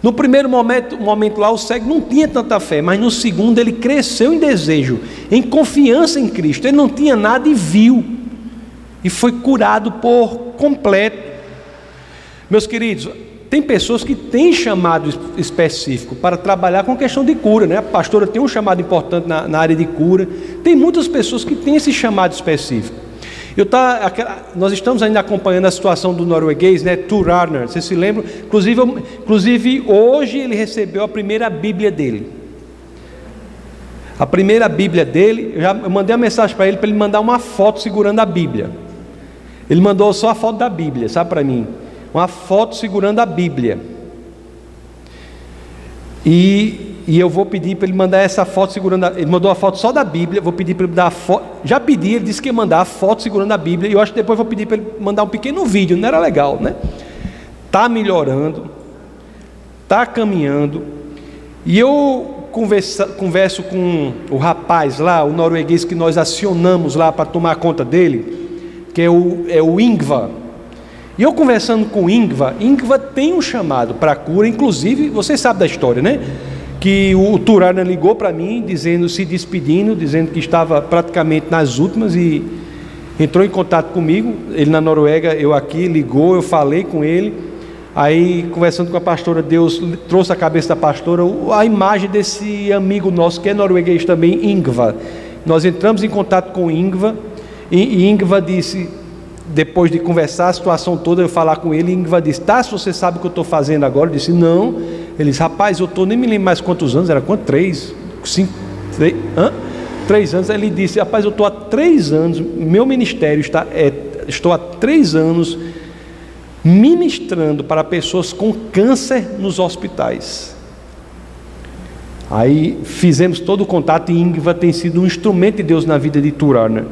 No primeiro momento, momento lá, o cego não tinha tanta fé, mas no segundo ele cresceu em desejo, em confiança em Cristo. Ele não tinha nada e viu, e foi curado por completo. Meus queridos, tem pessoas que têm chamado específico para trabalhar com questão de cura, né? A pastora tem um chamado importante na, na área de cura. Tem muitas pessoas que têm esse chamado específico. Eu tá, nós estamos ainda acompanhando a situação do norueguês, né, Tur Arner, você se lembra? Inclusive, inclusive, hoje ele recebeu a primeira Bíblia dele. A primeira Bíblia dele, eu já eu mandei uma mensagem para ele para ele mandar uma foto segurando a Bíblia. Ele mandou só a foto da Bíblia, sabe para mim? Uma foto segurando a Bíblia. E e eu vou pedir para ele mandar essa foto segurando. A, ele mandou a foto só da Bíblia. Vou pedir para ele dar a foto. Já pedi, ele disse que ia mandar a foto segurando a Bíblia. E eu acho que depois vou pedir para ele mandar um pequeno vídeo. Não era legal, né? Tá melhorando, tá caminhando. E eu converso com o rapaz lá, o norueguês que nós acionamos lá para tomar conta dele, que é o, é o Ingvar. E eu conversando com o Ingvar, Ingvar tem um chamado para cura, inclusive, você sabe da história, né? Que o Turana ligou para mim, dizendo, se despedindo, dizendo que estava praticamente nas últimas e entrou em contato comigo. Ele na Noruega, eu aqui, ligou, eu falei com ele. Aí, conversando com a pastora, Deus trouxe a cabeça da pastora a imagem desse amigo nosso, que é norueguês também, Ingva. Nós entramos em contato com Ingva, e Ingva disse: depois de conversar a situação toda, eu falar com ele, Ingvar disse: Tá, se você sabe o que eu estou fazendo agora? Eu disse: Não. Ele disse: Rapaz, eu estou, nem me lembro mais quantos anos, era quanto? Três, cinco, três, hã? três anos. Ele disse: Rapaz, eu estou há três anos, meu ministério está, é, estou há três anos ministrando para pessoas com câncer nos hospitais. Aí fizemos todo o contato e Ingvar tem sido um instrumento de Deus na vida de Turana.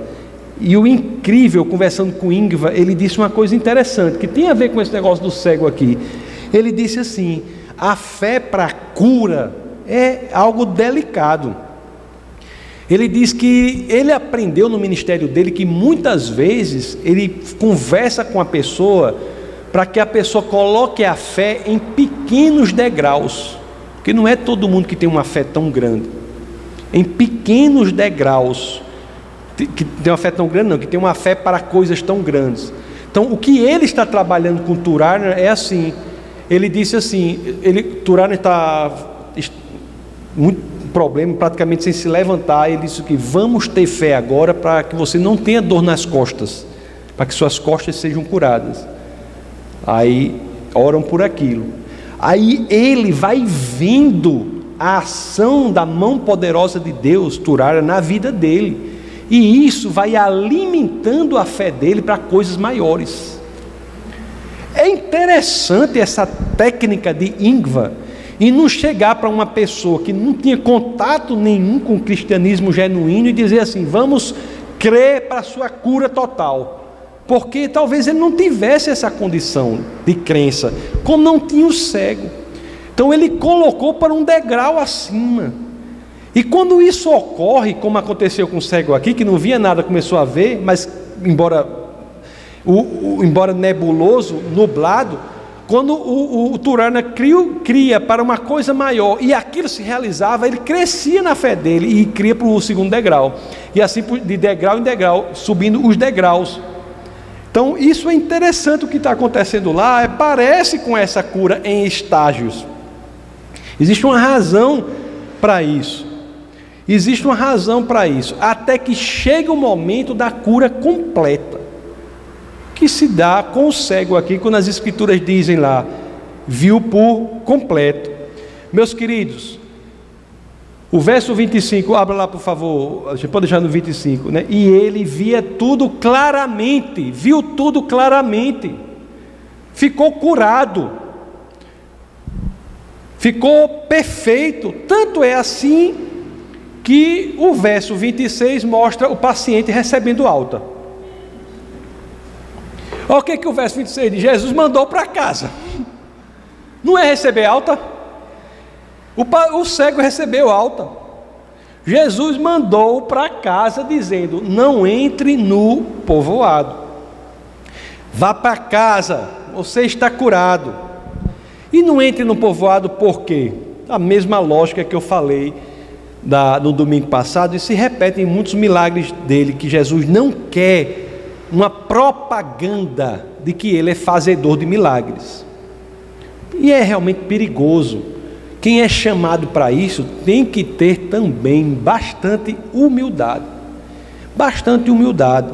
E o incrível, conversando com Ingva, ele disse uma coisa interessante, que tem a ver com esse negócio do cego aqui. Ele disse assim: a fé para cura é algo delicado. Ele diz que ele aprendeu no ministério dele que muitas vezes ele conversa com a pessoa para que a pessoa coloque a fé em pequenos degraus, porque não é todo mundo que tem uma fé tão grande. Em pequenos degraus que tem uma fé tão grande, não, que tem uma fé para coisas tão grandes. Então, o que ele está trabalhando com Turana é assim. Ele disse assim: ele, Turana está muito problema, praticamente sem se levantar. Ele disse que vamos ter fé agora para que você não tenha dor nas costas, para que suas costas sejam curadas. Aí oram por aquilo. Aí ele vai vendo a ação da mão poderosa de Deus, Turara, na vida dele. E isso vai alimentando a fé dele para coisas maiores. É interessante essa técnica de Ingva e não chegar para uma pessoa que não tinha contato nenhum com o cristianismo genuíno e dizer assim: vamos crer para a sua cura total. Porque talvez ele não tivesse essa condição de crença, como não tinha o cego. Então ele colocou para um degrau acima. E quando isso ocorre, como aconteceu com o cego aqui, que não via nada, começou a ver, mas embora, o, o embora nebuloso, nublado, quando o, o, Turana cria, cria para uma coisa maior e aquilo se realizava, ele crescia na fé dele e cria para o segundo degrau. E assim de degrau em degrau, subindo os degraus. Então, isso é interessante o que está acontecendo lá, é, parece com essa cura em estágios. Existe uma razão para isso. Existe uma razão para isso, até que chega o momento da cura completa, que se dá com o cego aqui, quando as escrituras dizem lá, viu por completo. Meus queridos, o verso 25, abra lá por favor, a gente pode deixar no 25, né? E ele via tudo claramente, viu tudo claramente, ficou curado, ficou perfeito, tanto é assim que o verso 26 mostra o paciente recebendo alta. Olha o que, que o verso 26 diz: Jesus mandou para casa. Não é receber alta? O, o cego recebeu alta. Jesus mandou para casa dizendo: Não entre no povoado. Vá para casa, você está curado. E não entre no povoado por quê? A mesma lógica que eu falei da, no domingo passado, e se repete em muitos milagres dele, que Jesus não quer uma propaganda de que ele é fazedor de milagres. E é realmente perigoso. Quem é chamado para isso tem que ter também bastante humildade. Bastante humildade.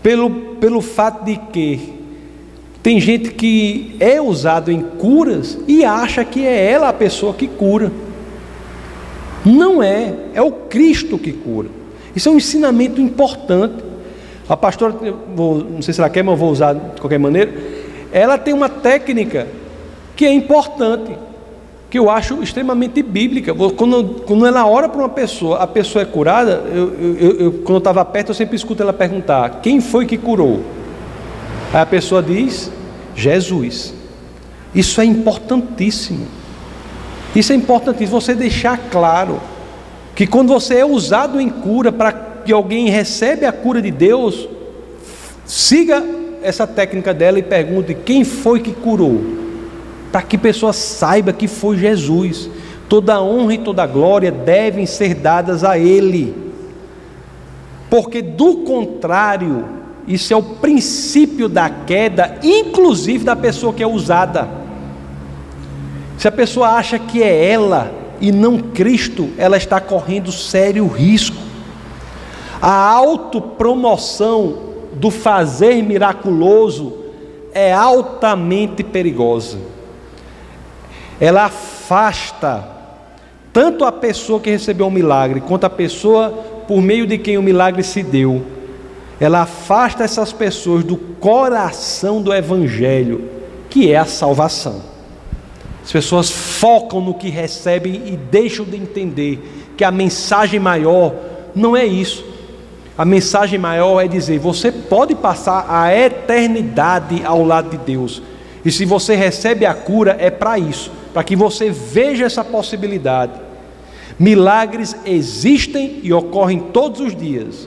Pelo, pelo fato de que tem gente que é usado em curas e acha que é ela a pessoa que cura. Não é, é o Cristo que cura. Isso é um ensinamento importante. A pastora, vou, não sei se ela quer, mas eu vou usar de qualquer maneira. Ela tem uma técnica que é importante, que eu acho extremamente bíblica. Quando, quando ela ora para uma pessoa, a pessoa é curada, eu, eu, eu quando eu estava perto, eu sempre escuto ela perguntar: quem foi que curou? Aí a pessoa diz: Jesus. Isso é importantíssimo. Isso é importante você deixar claro que quando você é usado em cura para que alguém recebe a cura de Deus, siga essa técnica dela e pergunte quem foi que curou, para que a pessoa saiba que foi Jesus. Toda honra e toda glória devem ser dadas a Ele. Porque do contrário, isso é o princípio da queda, inclusive da pessoa que é usada. Se a pessoa acha que é ela e não Cristo, ela está correndo sério risco. A autopromoção do fazer miraculoso é altamente perigosa. Ela afasta tanto a pessoa que recebeu o milagre, quanto a pessoa por meio de quem o milagre se deu. Ela afasta essas pessoas do coração do Evangelho, que é a salvação. As pessoas focam no que recebem e deixam de entender que a mensagem maior não é isso. A mensagem maior é dizer: você pode passar a eternidade ao lado de Deus. E se você recebe a cura, é para isso, para que você veja essa possibilidade. Milagres existem e ocorrem todos os dias,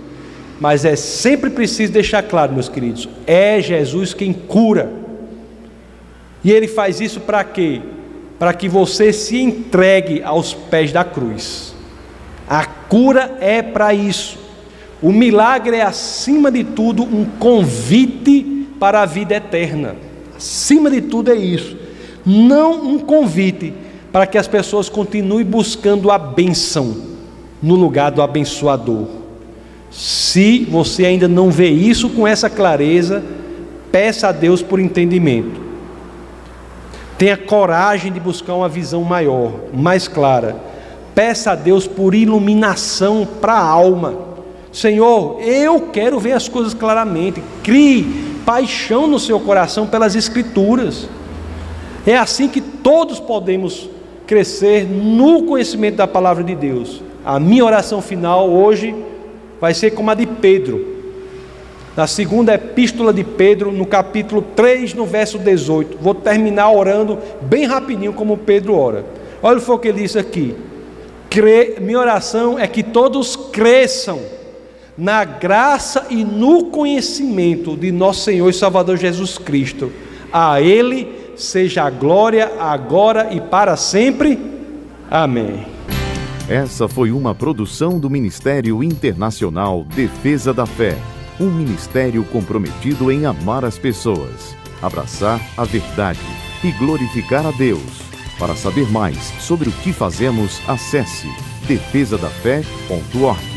mas é sempre preciso deixar claro, meus queridos: é Jesus quem cura. E ele faz isso para quê? Para que você se entregue aos pés da cruz. A cura é para isso. O milagre é, acima de tudo, um convite para a vida eterna. Acima de tudo é isso. Não um convite para que as pessoas continuem buscando a bênção no lugar do abençoador. Se você ainda não vê isso com essa clareza, peça a Deus por entendimento. Tenha coragem de buscar uma visão maior, mais clara. Peça a Deus por iluminação para a alma Senhor, eu quero ver as coisas claramente. Crie paixão no seu coração pelas Escrituras. É assim que todos podemos crescer no conhecimento da palavra de Deus. A minha oração final hoje vai ser como a de Pedro. Na segunda epístola de Pedro, no capítulo 3, no verso 18. Vou terminar orando bem rapidinho, como Pedro ora. Olha o que ele disse aqui. minha oração é que todos cresçam na graça e no conhecimento de nosso Senhor e Salvador Jesus Cristo. A Ele seja a glória agora e para sempre. Amém. Essa foi uma produção do Ministério Internacional Defesa da Fé, um ministério comprometido em amar as pessoas, abraçar a verdade e glorificar a Deus. Para saber mais sobre o que fazemos, acesse defesadafé.org.